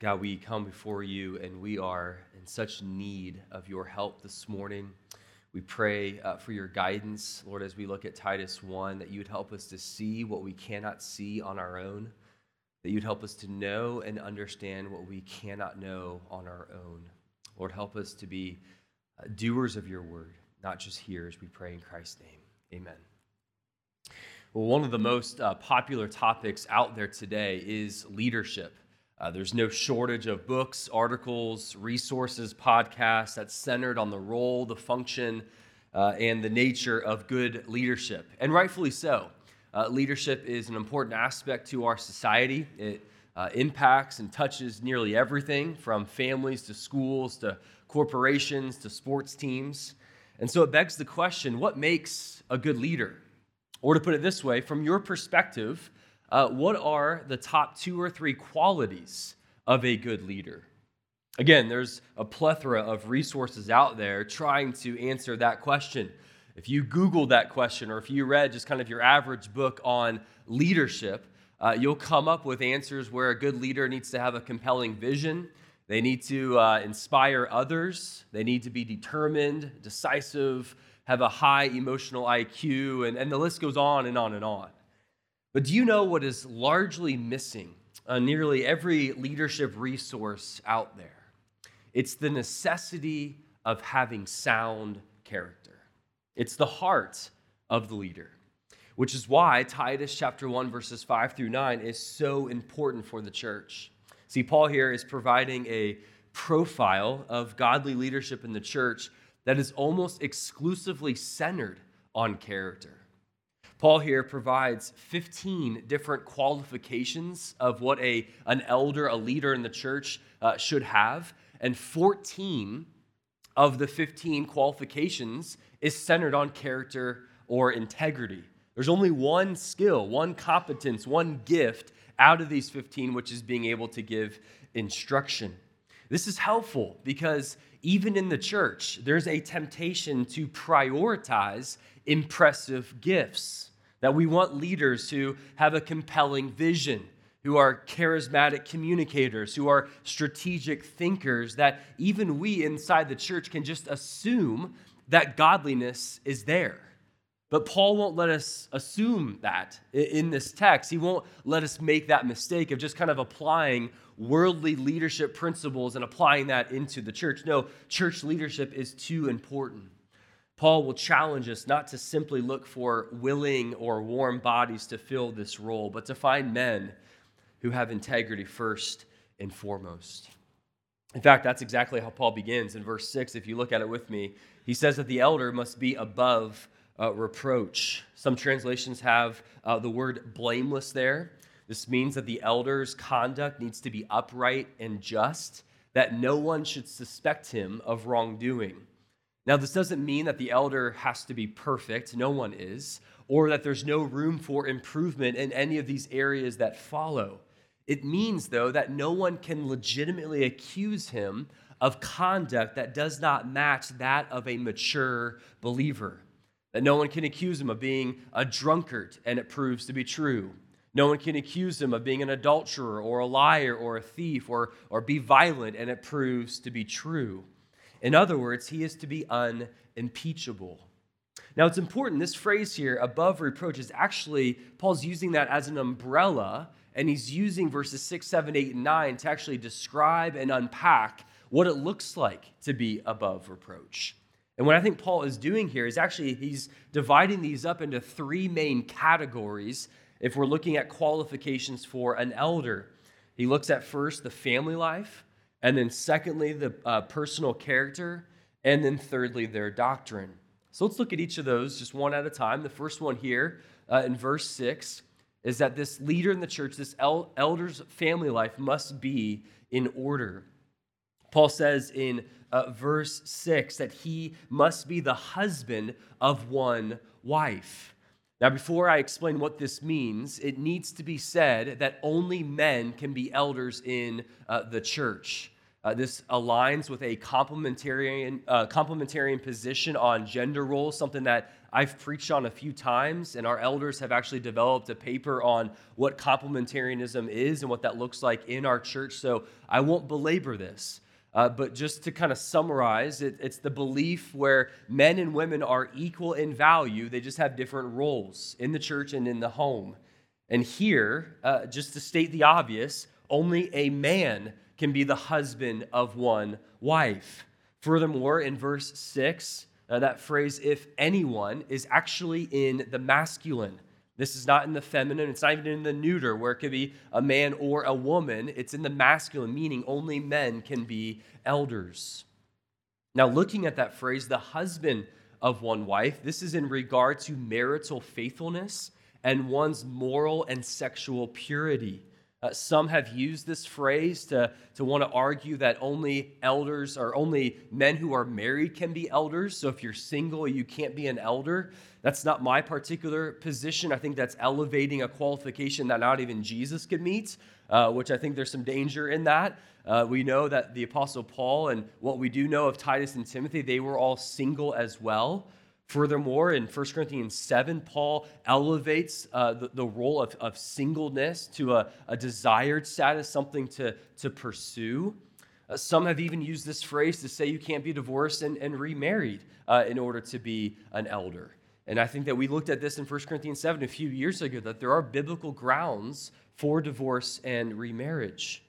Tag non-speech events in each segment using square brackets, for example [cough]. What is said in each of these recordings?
God, we come before you and we are in such need of your help this morning. We pray uh, for your guidance, Lord, as we look at Titus 1, that you would help us to see what we cannot see on our own, that you'd help us to know and understand what we cannot know on our own. Lord, help us to be uh, doers of your word, not just hearers. We pray in Christ's name. Amen. Well, one of the most uh, popular topics out there today is leadership. Uh, there's no shortage of books, articles, resources, podcasts that's centered on the role, the function, uh, and the nature of good leadership. And rightfully so. Uh, leadership is an important aspect to our society. It uh, impacts and touches nearly everything from families to schools to corporations to sports teams. And so it begs the question what makes a good leader? Or to put it this way, from your perspective, uh, what are the top two or three qualities of a good leader? Again, there's a plethora of resources out there trying to answer that question. If you Google that question, or if you read just kind of your average book on leadership, uh, you'll come up with answers where a good leader needs to have a compelling vision. They need to uh, inspire others. They need to be determined, decisive, have a high emotional IQ, and, and the list goes on and on and on. But do you know what is largely missing on nearly every leadership resource out there? It's the necessity of having sound character. It's the heart of the leader, which is why Titus chapter 1, verses 5 through 9 is so important for the church. See, Paul here is providing a profile of godly leadership in the church that is almost exclusively centered on character. Paul here provides 15 different qualifications of what a, an elder, a leader in the church, uh, should have, and 14 of the 15 qualifications is centered on character or integrity. There's only one skill, one competence, one gift out of these 15, which is being able to give instruction. This is helpful because even in the church, there's a temptation to prioritize impressive gifts. That we want leaders who have a compelling vision, who are charismatic communicators, who are strategic thinkers, that even we inside the church can just assume that godliness is there. But Paul won't let us assume that in this text. He won't let us make that mistake of just kind of applying worldly leadership principles and applying that into the church. No, church leadership is too important. Paul will challenge us not to simply look for willing or warm bodies to fill this role, but to find men who have integrity first and foremost. In fact, that's exactly how Paul begins in verse 6. If you look at it with me, he says that the elder must be above uh, reproach. Some translations have uh, the word blameless there. This means that the elder's conduct needs to be upright and just, that no one should suspect him of wrongdoing. Now, this doesn't mean that the elder has to be perfect, no one is, or that there's no room for improvement in any of these areas that follow. It means, though, that no one can legitimately accuse him of conduct that does not match that of a mature believer. That no one can accuse him of being a drunkard and it proves to be true. No one can accuse him of being an adulterer or a liar or a thief or, or be violent and it proves to be true. In other words, he is to be unimpeachable. Now, it's important, this phrase here, above reproach, is actually, Paul's using that as an umbrella, and he's using verses 6, 7, 8, and 9 to actually describe and unpack what it looks like to be above reproach. And what I think Paul is doing here is actually he's dividing these up into three main categories if we're looking at qualifications for an elder. He looks at first the family life, and then secondly, the uh, personal character, and then thirdly, their doctrine. So let's look at each of those just one at a time. The first one here uh, in verse 6 is that this leader in the church, this el- elder's family life, must be in order. Paul says in uh, verse 6 that he must be the husband of one wife. Now, before I explain what this means, it needs to be said that only men can be elders in uh, the church. Uh, this aligns with a complementarian, uh, complementarian position on gender roles, something that I've preached on a few times, and our elders have actually developed a paper on what complementarianism is and what that looks like in our church. So I won't belabor this. Uh, but just to kind of summarize, it, it's the belief where men and women are equal in value, they just have different roles in the church and in the home. And here, uh, just to state the obvious, only a man can be the husband of one wife. Furthermore, in verse 6, uh, that phrase, if anyone, is actually in the masculine. This is not in the feminine, it's not even in the neuter, where it could be a man or a woman. It's in the masculine, meaning only men can be elders. Now, looking at that phrase, the husband of one wife, this is in regard to marital faithfulness and one's moral and sexual purity. Uh, some have used this phrase to, to want to argue that only elders or only men who are married can be elders. So if you're single, you can't be an elder. That's not my particular position. I think that's elevating a qualification that not even Jesus could meet, uh, which I think there's some danger in that. Uh, we know that the Apostle Paul and what we do know of Titus and Timothy, they were all single as well. Furthermore, in 1 Corinthians 7, Paul elevates uh, the, the, role of, of singleness to a, a, desired status, something to, to pursue. Uh, some have even used this phrase to say you can't be divorced and, and remarried uh, in order to be an elder. And I think that we looked at this in 1 Corinthians 7 a few years ago that there are biblical grounds for divorce and remarriage.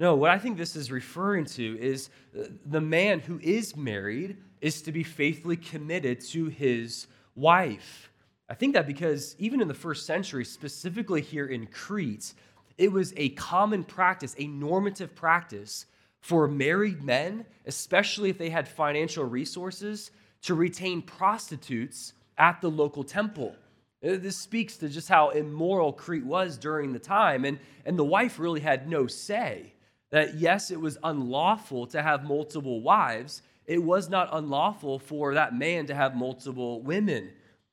No, what I think this is referring to is uh, the man who is married is to be faithfully committed to his wife. I think that because even in the first century, specifically here in Crete, it was a common practice, a normative practice for married men, especially if they had financial resources, to retain prostitutes at the local temple. Uh, this speaks to just how immoral Crete was during the time, and, and the wife really had no say. That yes, it was unlawful to have multiple wives, it was not unlawful for that man to have multiple women.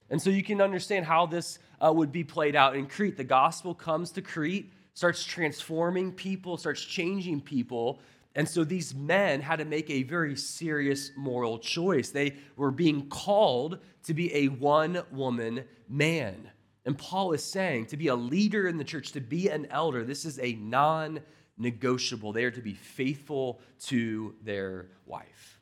And so you can understand how this uh, would be played out in Crete. The gospel comes to Crete, starts transforming people, starts changing people. And so these men had to make a very serious moral choice. They were being called to be a one woman man. And Paul is saying to be a leader in the church, to be an elder, this is a non negotiable. They are to be faithful to their wife.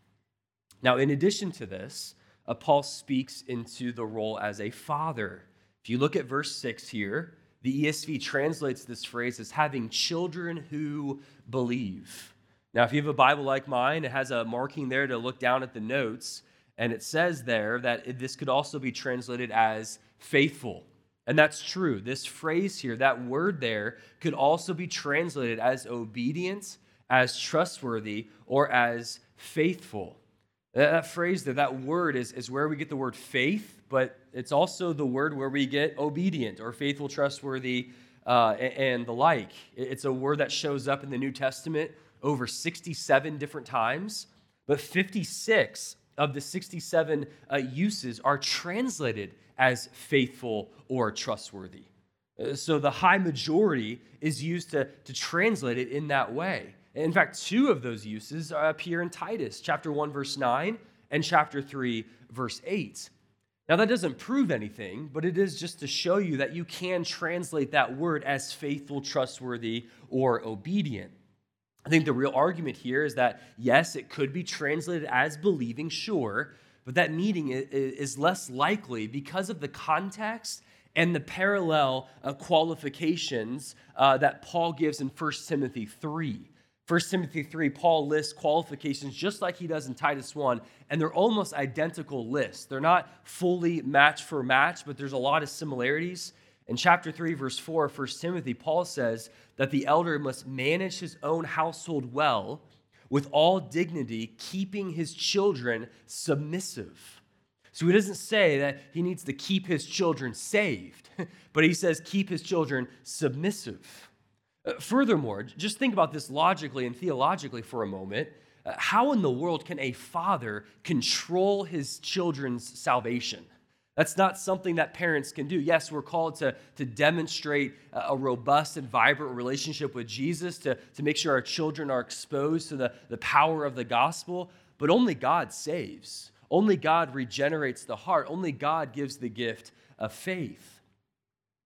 Now, in addition to this, uh, Paul speaks into the role as a father. If you look at verse 6 here, the ESV translates this phrase as having children who believe. Now, if you have a Bible like mine, it has a marking there to look down at the notes, and it says there that this could also be translated as faithful. And that's true. This phrase here, that word there, could also be translated as obedient, as trustworthy, or as faithful. That phrase there, that word is, is where we get the word faith, but it's also the word where we get obedient or faithful, trustworthy, uh, and the like. It's a word that shows up in the New Testament over 67 different times, but 56 of the 67 uh, uses are translated as faithful or trustworthy. Uh, so the high majority is used to, to translate it in that way. In fact, two of those uses appear in Titus, chapter 1, verse 9, and chapter 3, verse 8. Now, that doesn't prove anything, but it is just to show you that you can translate that word as faithful, trustworthy, or obedient. I think the real argument here is that, yes, it could be translated as believing, sure, but that meaning is less likely because of the context and the parallel uh, qualifications uh, that Paul gives in 1 Timothy 3. 1 Timothy 3, Paul lists qualifications just like he does in Titus 1, and they're almost identical lists. They're not fully match for match, but there's a lot of similarities. In chapter 3, verse 4 of 1 Timothy, Paul says that the elder must manage his own household well with all dignity, keeping his children submissive. So he doesn't say that he needs to keep his children saved, [laughs] but he says keep his children submissive. Uh, furthermore, just think about this logically and theologically for a moment. Uh, how in the world can a father control his children's salvation? That's not something that parents can do. Yes, we're called to, to demonstrate a robust and vibrant relationship with Jesus, to, to make sure our children are exposed to the, the power of the gospel, but only God saves. Only God regenerates the heart. Only God gives the gift of faith.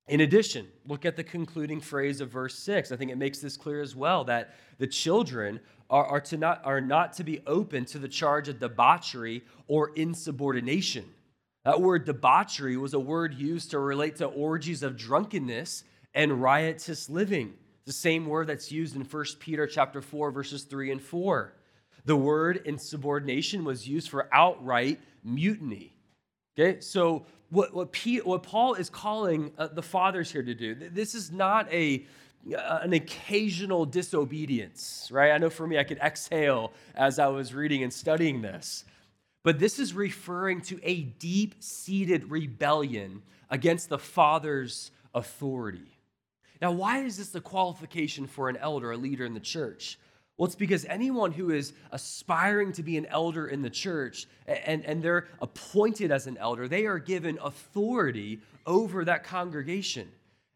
In addition, look at the concluding phrase of verse 6. I think it makes this clear as well that the children are, are, to not, are not to be open to the charge of debauchery or insubordination. That word debauchery was a word used to relate to orgies of drunkenness and riotous living. The same word that's used in 1 Peter chapter 4 verses 3 and 4. The word insubordination was used for outright mutiny. Okay? So what, what, Pete, what Paul is calling uh, the fathers here to do, this is not a uh, an occasional disobedience, right? I know for me, I could exhale as I was reading and studying this. But this is referring to a deep seated rebellion against the Father's authority. Now, why is this the qualification for an elder, a leader in the church? Well, it's because anyone who is aspiring to be an elder in the church and, and they're appointed as an elder, they are given authority over that congregation.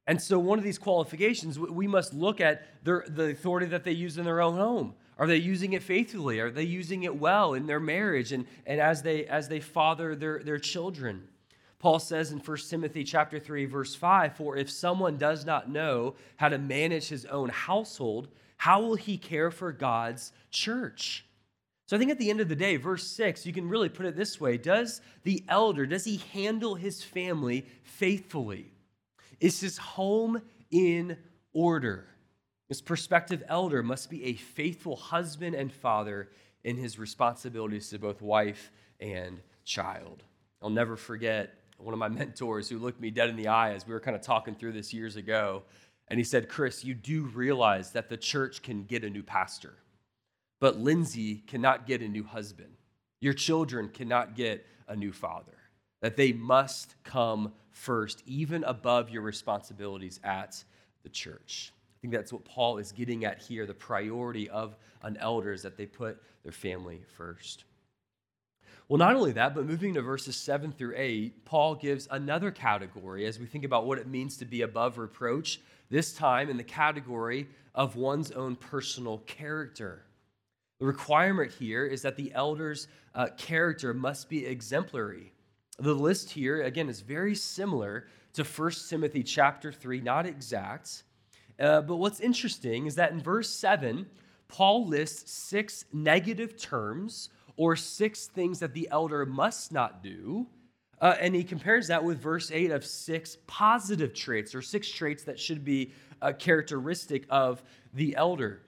And so, one of these qualifications, we must look at their, the authority that they use in their own home. Are they using it faithfully? Are they using it well in their marriage and, and as they as they father their, their children? Paul says in 1 Timothy chapter 3, verse 5, For if someone does not know how to manage his own household, how will he care for God's church? So I think at the end of the day, verse 6, you can really put it this way Does the elder, does he handle his family faithfully? Is his home in order? This prospective elder must be a faithful husband and father in his responsibilities to both wife and child. I'll never forget one of my [laughs] mentors who looked me dead in the eye as we were kind of talking through this years ago. And he said, Chris, you do realize that the church can get a new pastor, but Lindsay cannot get a new husband. Your children cannot get a new father, that they must come first, even above your responsibilities at the church. I think that's what Paul is getting at here. The priority of an elder is that they put their family first. Well, not only that, but moving to verses 7 through 8, Paul gives another category as we think about what it means to be above reproach, this time in the category of one's own personal character. The requirement here is that the elder's uh, character must be exemplary. The list here, again, is very similar to 1 Timothy chapter 3, not exact, uh, but what's interesting is that in verse 7, Paul lists six negative terms or six things that the elder must not do. Uh, and he compares that with verse 8 of six positive traits or six traits that should be uh, characteristic of the elder.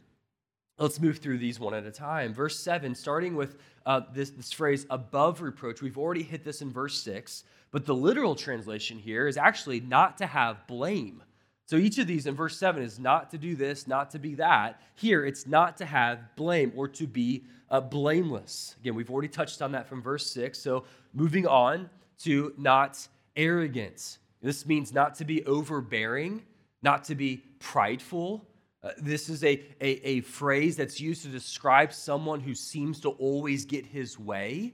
Let's move through these one at a time. Verse 7, starting with uh, this, this phrase above reproach, we've already hit this in verse 6, but the literal translation here is actually not to have blame. So each of these in verse 7 is not to do this, not to be that. Here, it's not to have blame or to be uh, blameless. Again, we've already touched on that from verse 6. So moving on to not arrogant. This means not to be overbearing, not to be prideful. Uh, this is a, a, a phrase that's used to describe someone who seems to always get his way.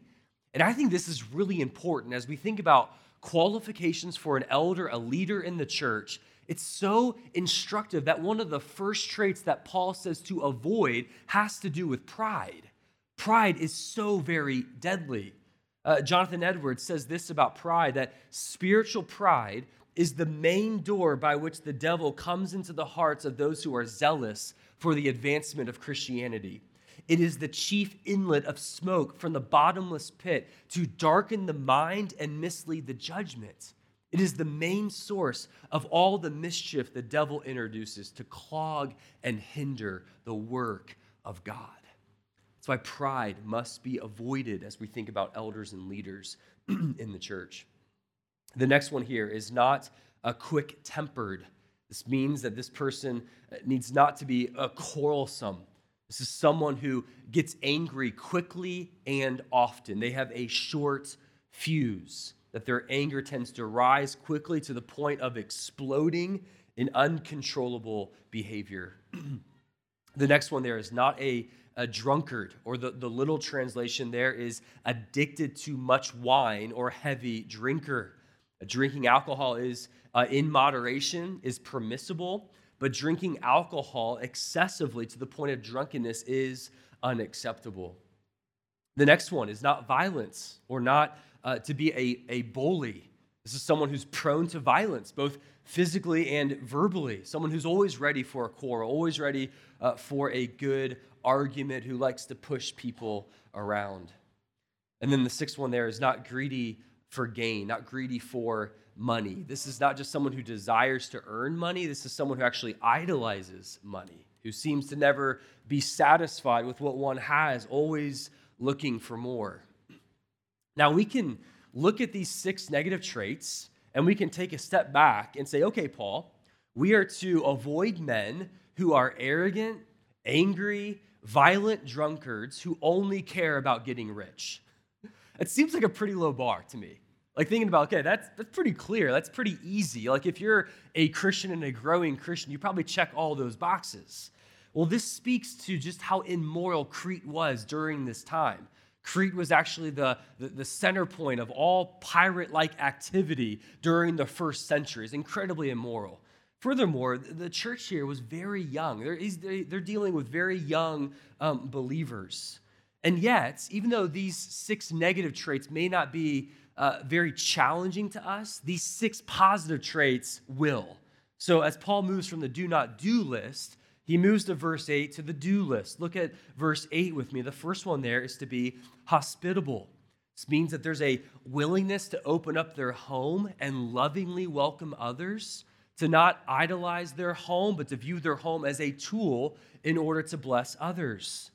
And I think this is really important as we think about qualifications for an elder, a leader in the church it's so instructive that one of the first traits that Paul says to avoid has to do with pride. Pride is so very deadly. Uh, Jonathan Edwards says this about pride that spiritual pride is the main door by which the devil comes into the hearts of those who are zealous for the advancement of Christianity. It is the chief inlet of smoke from the bottomless pit to darken the mind and mislead the judgment. It is the main source of all the mischief the devil introduces to clog and hinder the work of God. That's why pride must be avoided as we think about elders and leaders [clears throat] in the church. The next one here is not a quick tempered. This means that this person uh, needs not to be a quarrelsome. This is someone who gets angry quickly and often. They have a short fuse that their anger tends to rise quickly to the point of exploding in uncontrollable behavior. [clears throat] the next one there is not a, a drunkard, or the, the little translation there is addicted to much wine or heavy drinker. Drinking alcohol is uh, in moderation, is permissible, but drinking alcohol excessively to the point of drunkenness is unacceptable. The next one is not violence or not uh, to be a, a bully. This is someone who's prone to violence, both physically and verbally. Someone who's always ready for a quarrel, always ready uh, for a good argument, who likes to push people around. And then the sixth one there is not greedy for gain, not greedy for money. This is not just someone who desires to earn money, this is someone who actually idolizes money, who seems to never be satisfied with what one has, always looking for more. Now, we can look at these six negative traits and we can take a step back and say, okay, Paul, we are to avoid men who are arrogant, angry, violent drunkards who only care about getting rich. It seems like a pretty low bar to me. Like thinking about, okay, that's, that's pretty clear. That's pretty easy. Like if you're a Christian and a growing Christian, you probably check all those boxes. Well, this speaks to just how immoral Crete was during this time. Crete was actually the, the, the center point of all pirate like activity during the first century. It's incredibly immoral. Furthermore, the church here was very young. They're, they're dealing with very young um, believers. And yet, even though these six negative traits may not be uh, very challenging to us, these six positive traits will. So, as Paul moves from the do not do list, he moves to verse 8 to the do list. Look at verse 8 with me. The first one there is to be hospitable. This means that there's a willingness to open up their home and lovingly welcome others, to not idolize their home, but to view their home as a tool in order to bless others.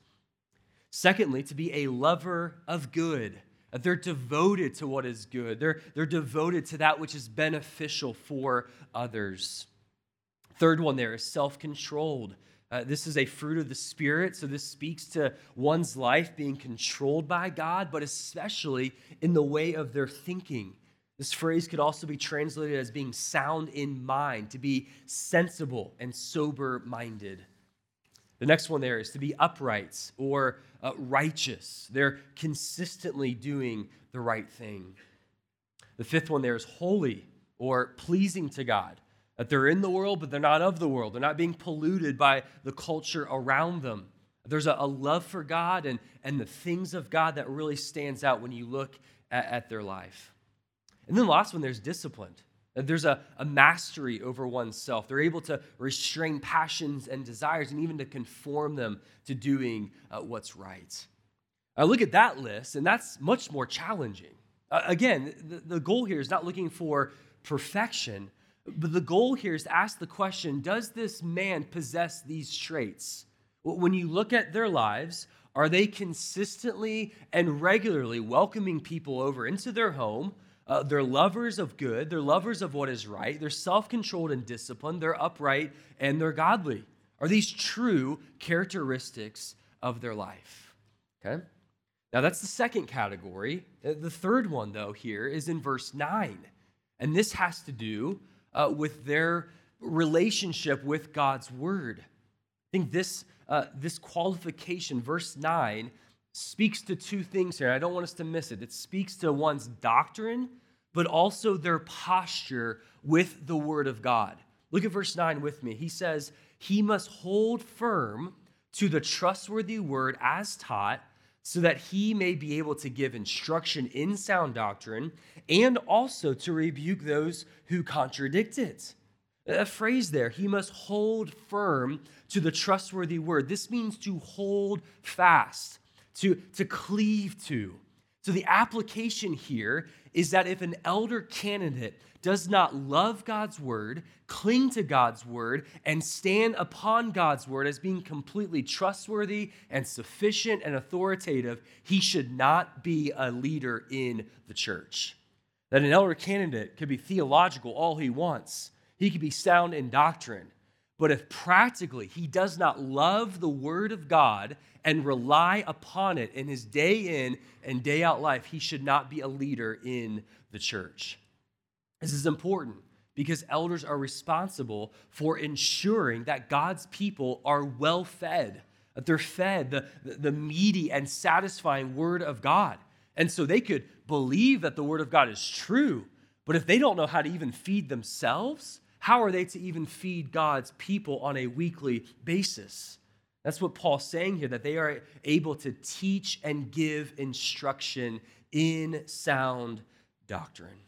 Secondly, to be a lover of good. They're devoted to what is good. They're, they're devoted to that which is beneficial for others. Third one there is self controlled. Uh, this is a fruit of the Spirit, so this speaks to one's life being controlled by God, but especially in the way of their thinking. This phrase could also be translated as being sound in mind, to be sensible and sober minded. The next one there is to be upright or uh, righteous. They're consistently doing the right thing. The fifth one there is holy or pleasing to God. That they're in the world, but they're not of the world. They're not being polluted by the culture around them. There's a, a love for God and, and the things of God that really stands out when you look at, at their life. And then the last one, there's discipline. There's a, a mastery over oneself. They're able to restrain passions and desires and even to conform them to doing uh, what's right. I look at that list, and that's much more challenging. Uh, again, the, the goal here is not looking for perfection, but the goal here is to ask the question Does this man possess these traits? When you look at their lives, are they consistently and regularly welcoming people over into their home? Uh, they're lovers of good. They're lovers of what is right. They're self controlled and disciplined. They're upright and they're godly. Are these true characteristics of their life? Okay. Now, that's the second category. Uh, the third one, though, here is in verse 9. And this has to do uh, with their relationship with God's word. I think this, uh, this qualification, verse 9, speaks to two things here. I don't want us to miss it. It speaks to one's doctrine, but also their posture with the word of God. Look at verse 9 with me. He says, He must hold firm to the trustworthy word as taught, so that he may be able to give instruction in sound doctrine and also to rebuke those who contradict it. A phrase there, he must hold firm to the trustworthy word. This means to hold fast, to, to cleave to. So the application here is that if an elder candidate does not love God's word, cling to God's word, and stand upon God's word as being completely trustworthy and sufficient and authoritative, he should not be a leader in the church. That an elder candidate could be theological all he wants, he could be sound in doctrine. But if practically he does not love the word of God and rely upon it in his day in and day out life, he should not be a leader in the church. This is important because elders are responsible for ensuring that God's people are well fed, that they're fed the, the meaty and satisfying word of God. And so they could believe that the word of God is true, But if they don't know how to even feed themselves, how are they to even feed God's people on a weekly basis? That's what Paul's saying here, that they are able to teach and give instruction in sound doctrine.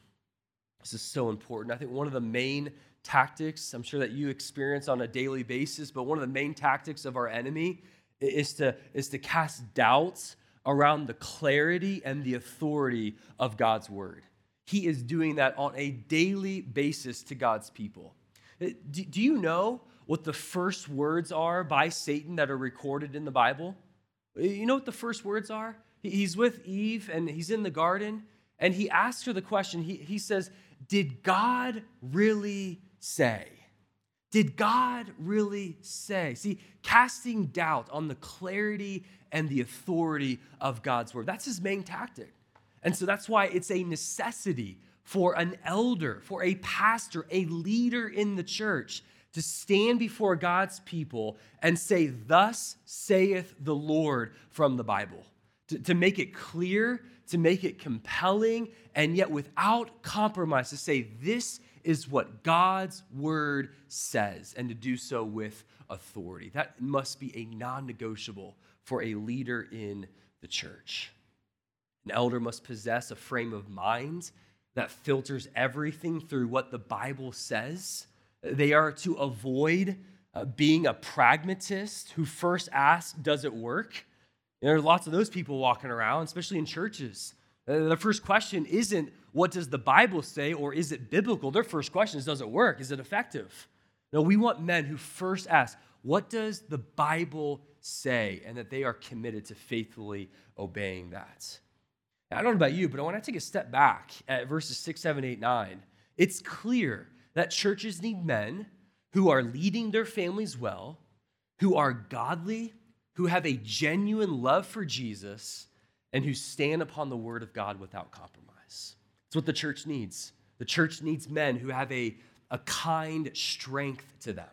This is so important. I think one of the main tactics, I'm sure that you experience on a daily basis, but one of the main tactics of our enemy is to, is to cast doubts around the clarity and the authority of God's word. He is doing that on a daily basis to God's people. Uh, do, do you know what the first words are by Satan that are recorded in the Bible? You know what the first words are? He's with Eve and he's in the garden and he asks her the question. He, he says, Did God really say? Did God really say? See, casting doubt on the clarity and the authority of God's word. That's his main tactic. And so that's why it's a necessity for an elder, for a pastor, a leader in the church to stand before God's people and say, Thus saith the Lord from the Bible. To, to make it clear, to make it compelling, and yet without compromise, to say, This is what God's word says, and to do so with authority. That must be a non negotiable for a leader in the church. An elder must possess a frame of mind that filters everything through what the Bible says. They are to avoid uh, being a pragmatist who first asks, Does it work? And there are lots of those people walking around, especially in churches. Uh, the first question isn't, What does the Bible say or is it biblical? Their first question is, Does it work? Is it effective? No, we want men who first ask, What does the Bible say? And that they are committed to faithfully obeying that. Now, I don't know about you, but when I take a step back at verses 6, 7, 8, 9, it's clear that churches need men who are leading their families well, who are godly, who have a genuine love for Jesus, and who stand upon the word of God without compromise. It's what the church needs. The church needs men who have a, a kind strength to them,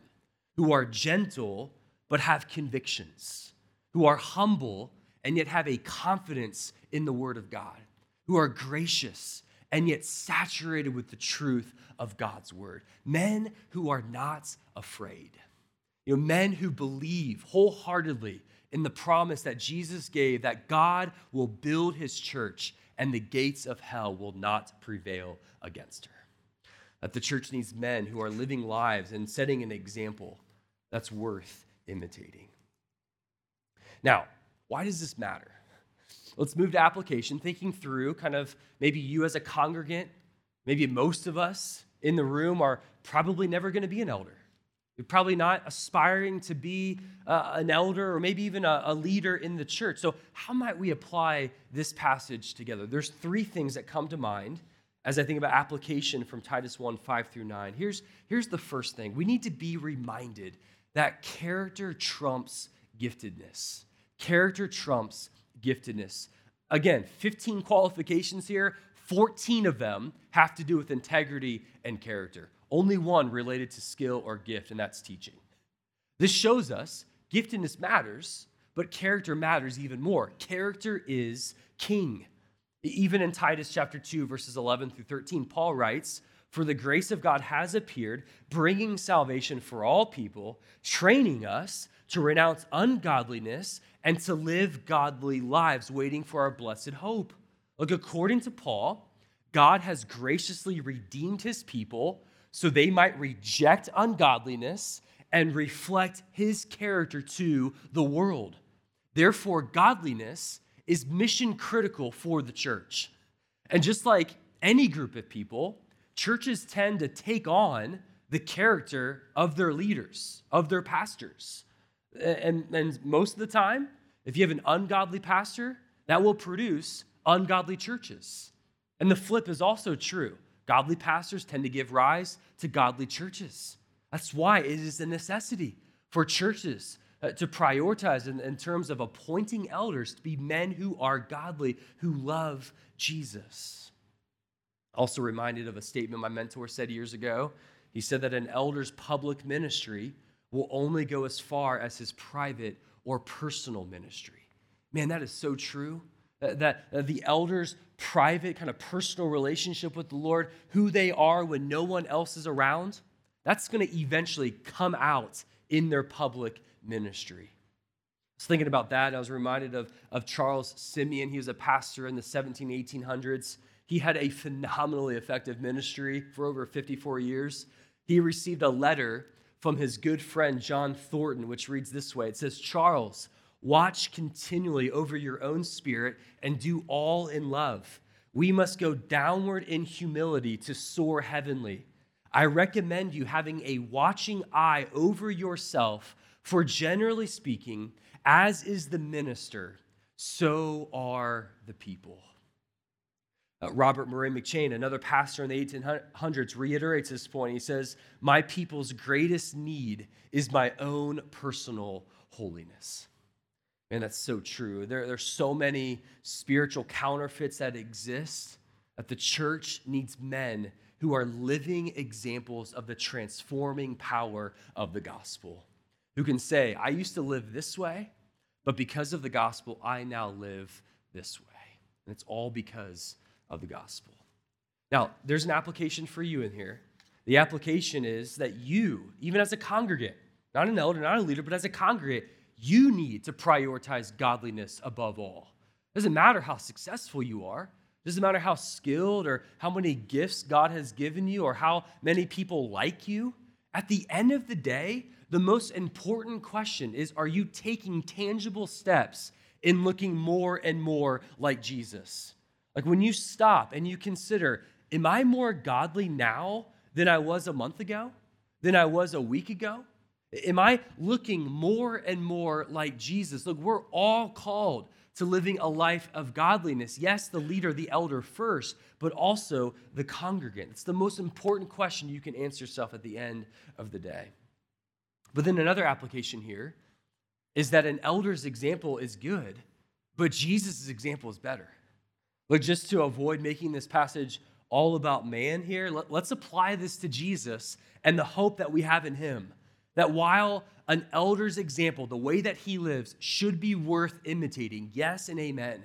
who are gentle but have convictions, who are humble and yet have a confidence in the word of God, who are gracious and yet saturated with the truth of God's word. Men who are not afraid. You know, men who believe wholeheartedly in the promise that Jesus gave that God will build his church and the gates of hell will not prevail against her. That the church needs men who are living lives and setting an example that's worth imitating. Now, why does this matter? Let's move to application, thinking through kind of maybe you as a congregant, maybe most of us in the room are probably never going to be an elder. You're probably not aspiring to be uh, an elder or maybe even a, a leader in the church. So, how might we apply this passage together? There's three things that come to mind as I think about application from Titus 1 5 through 9. Here's, here's the first thing we need to be reminded that character trumps giftedness. Character trumps giftedness. Again, 15 qualifications here, 14 of them have to do with integrity and character. Only one related to skill or gift, and that's teaching. This shows us giftedness matters, but character matters even more. Character is king. Even in Titus chapter 2, verses 11 through 13, Paul writes, For the grace of God has appeared, bringing salvation for all people, training us to renounce ungodliness and to live godly lives, waiting for our blessed hope. Look, according to Paul, God has graciously redeemed his people so they might reject ungodliness and reflect his character to the world. Therefore, godliness is mission critical for the church. And just like any group of people, churches tend to take on the character of their leaders, of their pastors. And, and most of the time, if you have an ungodly pastor, that will produce ungodly churches. And the flip is also true. Godly pastors tend to give rise to godly churches. That's why it is a necessity for churches uh, to prioritize in, in terms of appointing elders to be men who are godly, who love Jesus. Also reminded of a statement my mentor said years ago. He said that an elder's public ministry will only go as far as his private or personal ministry. Man, that is so true. Uh, that uh, the elders' private, kind of personal relationship with the Lord, who they are when no one else is around, that's going to eventually come out in their public ministry. I was thinking about that. I was reminded of, of Charles Simeon. He was a pastor in the 17, 1800s. He had a phenomenally effective ministry for over 54 years. He received a letter from his good friend John Thornton, which reads this way It says, Charles, Watch continually over your own spirit and do all in love. We must go downward in humility to soar heavenly. I recommend you having a watching eye over yourself, for generally speaking, as is the minister, so are the people. Uh, Robert Murray McCheyne, another pastor in the 1800s, reiterates this point. He says, My people's greatest need is my own personal holiness. Man, that's so true. There, there's so many spiritual counterfeits that exist that the church needs men who are living examples of the transforming power of the gospel, who can say, I used to live this way, but because of the gospel, I now live this way. And it's all because of the gospel. Now, there's an application for you in here. The application is that you, even as a congregate, not an elder, not a leader, but as a congregate, you need to prioritize godliness above all. It doesn't matter how successful you are. It doesn't matter how skilled or how many gifts God has given you or how many people like you. At the end of the day, the most important question is are you taking tangible steps in looking more and more like Jesus? Like when you stop and you consider, am I more godly now than I was a month ago? Than I was a week ago? Am I looking more and more like Jesus? Look, we're all called to living a life of godliness. Yes, the leader, the elder first, but also the congregant. It's the most important question you can answer yourself at the end of the day. But then another application here is that an elder's example is good, but Jesus' example is better. Look, just to avoid making this passage all about man here, let, us apply this to Jesus and the hope that we have in him. That while an elder's example, the way that he lives, should be worth imitating, yes and amen,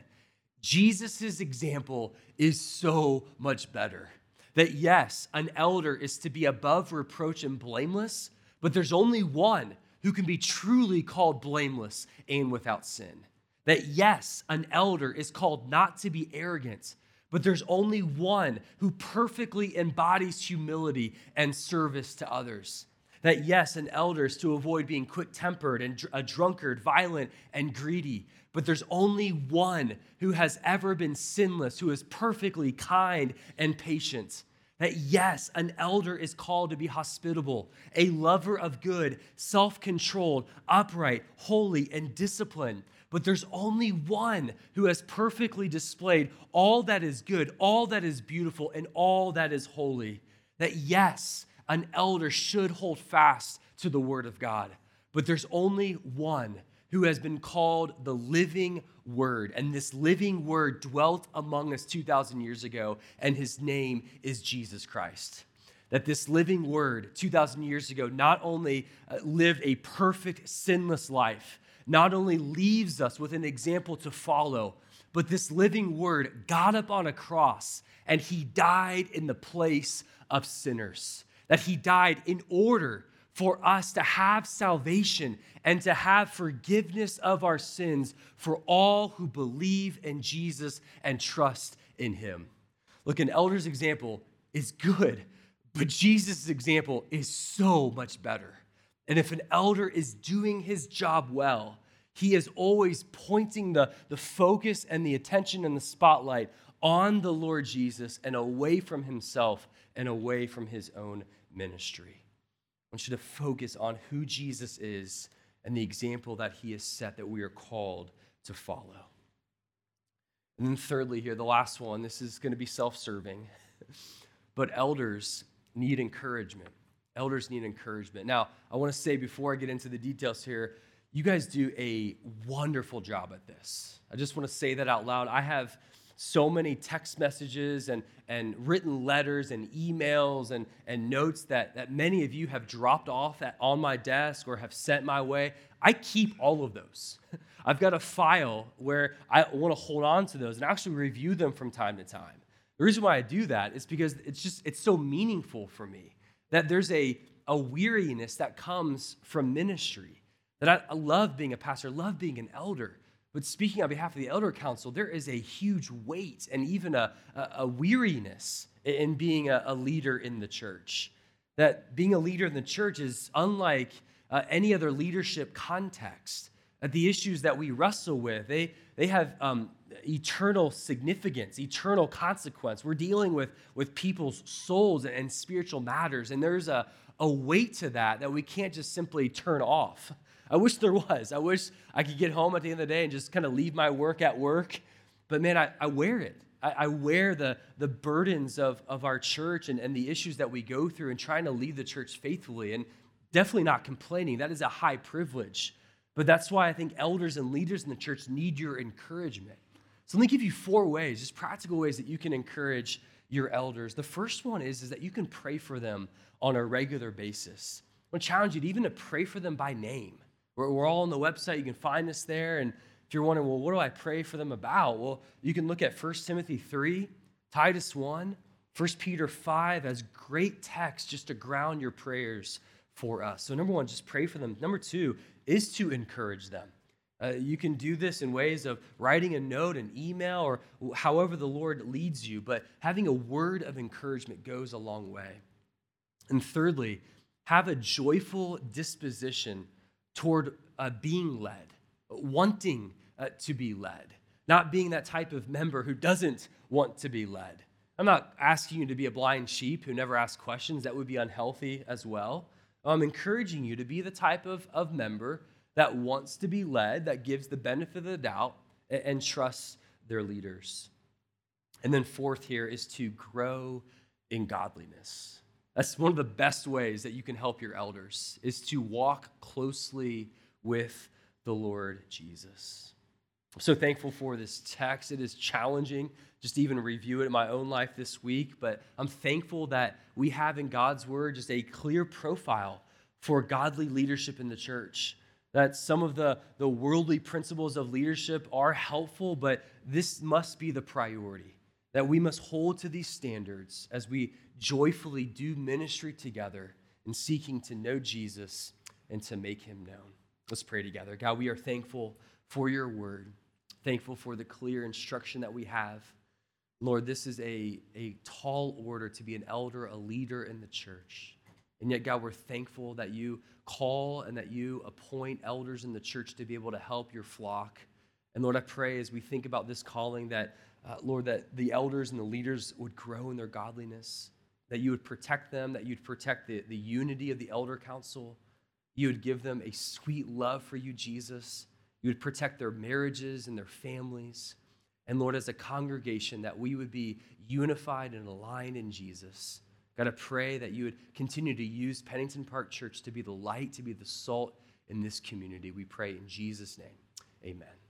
Jesus' example is so much better. That yes, an elder is to be above reproach and blameless, but there's only one who can be truly called blameless and without sin. That yes, an elder is called not to be arrogant, but there's only one who perfectly embodies humility and service to others. That yes, an elder is to avoid being quick tempered and a drunkard, violent, and greedy. But there's only one who has ever been sinless, who is perfectly kind and patient. That yes, an elder is called to be hospitable, a lover of good, self controlled, upright, holy, and disciplined. But there's only one who has perfectly displayed all that is good, all that is beautiful, and all that is holy. That yes, an elder should hold fast to the word of God. But there's only one who has been called the living word. And this living word dwelt among us 2,000 years ago, and his name is Jesus Christ. That this living word 2,000 years ago not only uh, lived a perfect, sinless life, not only leaves us with an example to follow, but this living word got up on a cross and he died in the place of sinners that he died in order for us to have salvation and to have forgiveness of our sins for all who believe in Jesus and trust in him. Look, an elder's example is good, but Jesus' example is so much better. And if an elder is doing his job well, he is always pointing the, the focus and the attention and the spotlight on the Lord Jesus and away from himself and away from his own ministry. I want you to focus on who Jesus is and the example that he has set that we are called to follow. And then, thirdly, here, the last one, this is going to be self serving, [laughs] but elders need encouragement. Elders need encouragement. Now, I want to say before I get into the details here, you guys do a wonderful job at this. I just want to say that out loud. I have so many text messages and, and written letters and emails and, and notes that, that many of you have dropped off at, on my desk or have sent my way. I keep all of those. [laughs] I've got a file where I want to hold on to those and actually review them from time to time. The reason why I do that is because it's just it's so meaningful for me that there's a, a weariness that comes from ministry. That I, I love being a pastor, love being an elder. But speaking on behalf of the elder council, there is a huge weight and even a, a, a weariness in being a, a, leader in the church. That being a leader in the church is unlike uh, any other leadership context. That the issues that we wrestle with, they, they have um, eternal significance, eternal consequence. We're dealing with, with people's souls and spiritual matters, and there's a, a weight to that that we can't just simply turn off. I wish there was. I wish I could get home at the end of the day and just kind of leave my work at work. But man, I, I wear it. I, I, wear the, the burdens of, of our church and, and the issues that we go through and trying to lead the church faithfully. And definitely not complaining. That is a high privilege. But that's why I think elders and leaders in the church need your encouragement. So let me give you four ways, just practical ways that you can encourage your elders. The first one is, is that you can pray for them on a regular basis. I want to challenge you to even to pray for them by name. We're, we're all on the website. You can find us there. And if you're wondering, well, what do I pray for them about? Well, you can look at 1 Timothy 3, Titus 1, 1 Peter 5 as great text just to ground your prayers for us. So, number one, just pray for them. Number two is to encourage them. Uh, you can do this in ways of writing a note, an email, or however the Lord leads you, but having a word of encouragement goes a long way. And thirdly, have a joyful disposition toward uh, being led, wanting uh, to be led, not being that type of member who doesn't want to be led. I'm not asking you to be a blind sheep who never asks questions. That would be unhealthy as well. I'm encouraging you to be the type of, of member that wants to be led, that gives the benefit of the doubt, and, and trusts their leaders. And then, fourth, here is to grow in godliness. That's one of the best ways that you can help your elders is to walk closely with the Lord Jesus. I'm so thankful for this text. It is challenging just to even review it in my own life this week, but I'm thankful that we have in God's word just a clear profile for godly leadership in the church. That some of the, the worldly principles of leadership are helpful, but this must be the priority. That we must hold to these standards as we joyfully do ministry together in seeking to know Jesus and to make him known. Let's pray together. God, we are thankful for your word, thankful for the clear instruction that we have. Lord, this is a, a tall order to be an elder, a leader in the church. And yet, God, we're thankful that you call and that you appoint elders in the church to be able to help your flock. And Lord, I pray as we think about this calling that, uh, Lord, that the elders and the leaders would grow in their godliness, that you would protect them, that you'd protect the, the unity of the elder council. You would give them a sweet love for you, Jesus. You would protect their marriages and their families. And Lord, as a congregation, that we would be unified and aligned in Jesus. God, I pray that you would continue to use Pennington Park Church to be the light, to be the salt in this community. We pray in Jesus' name. Amen.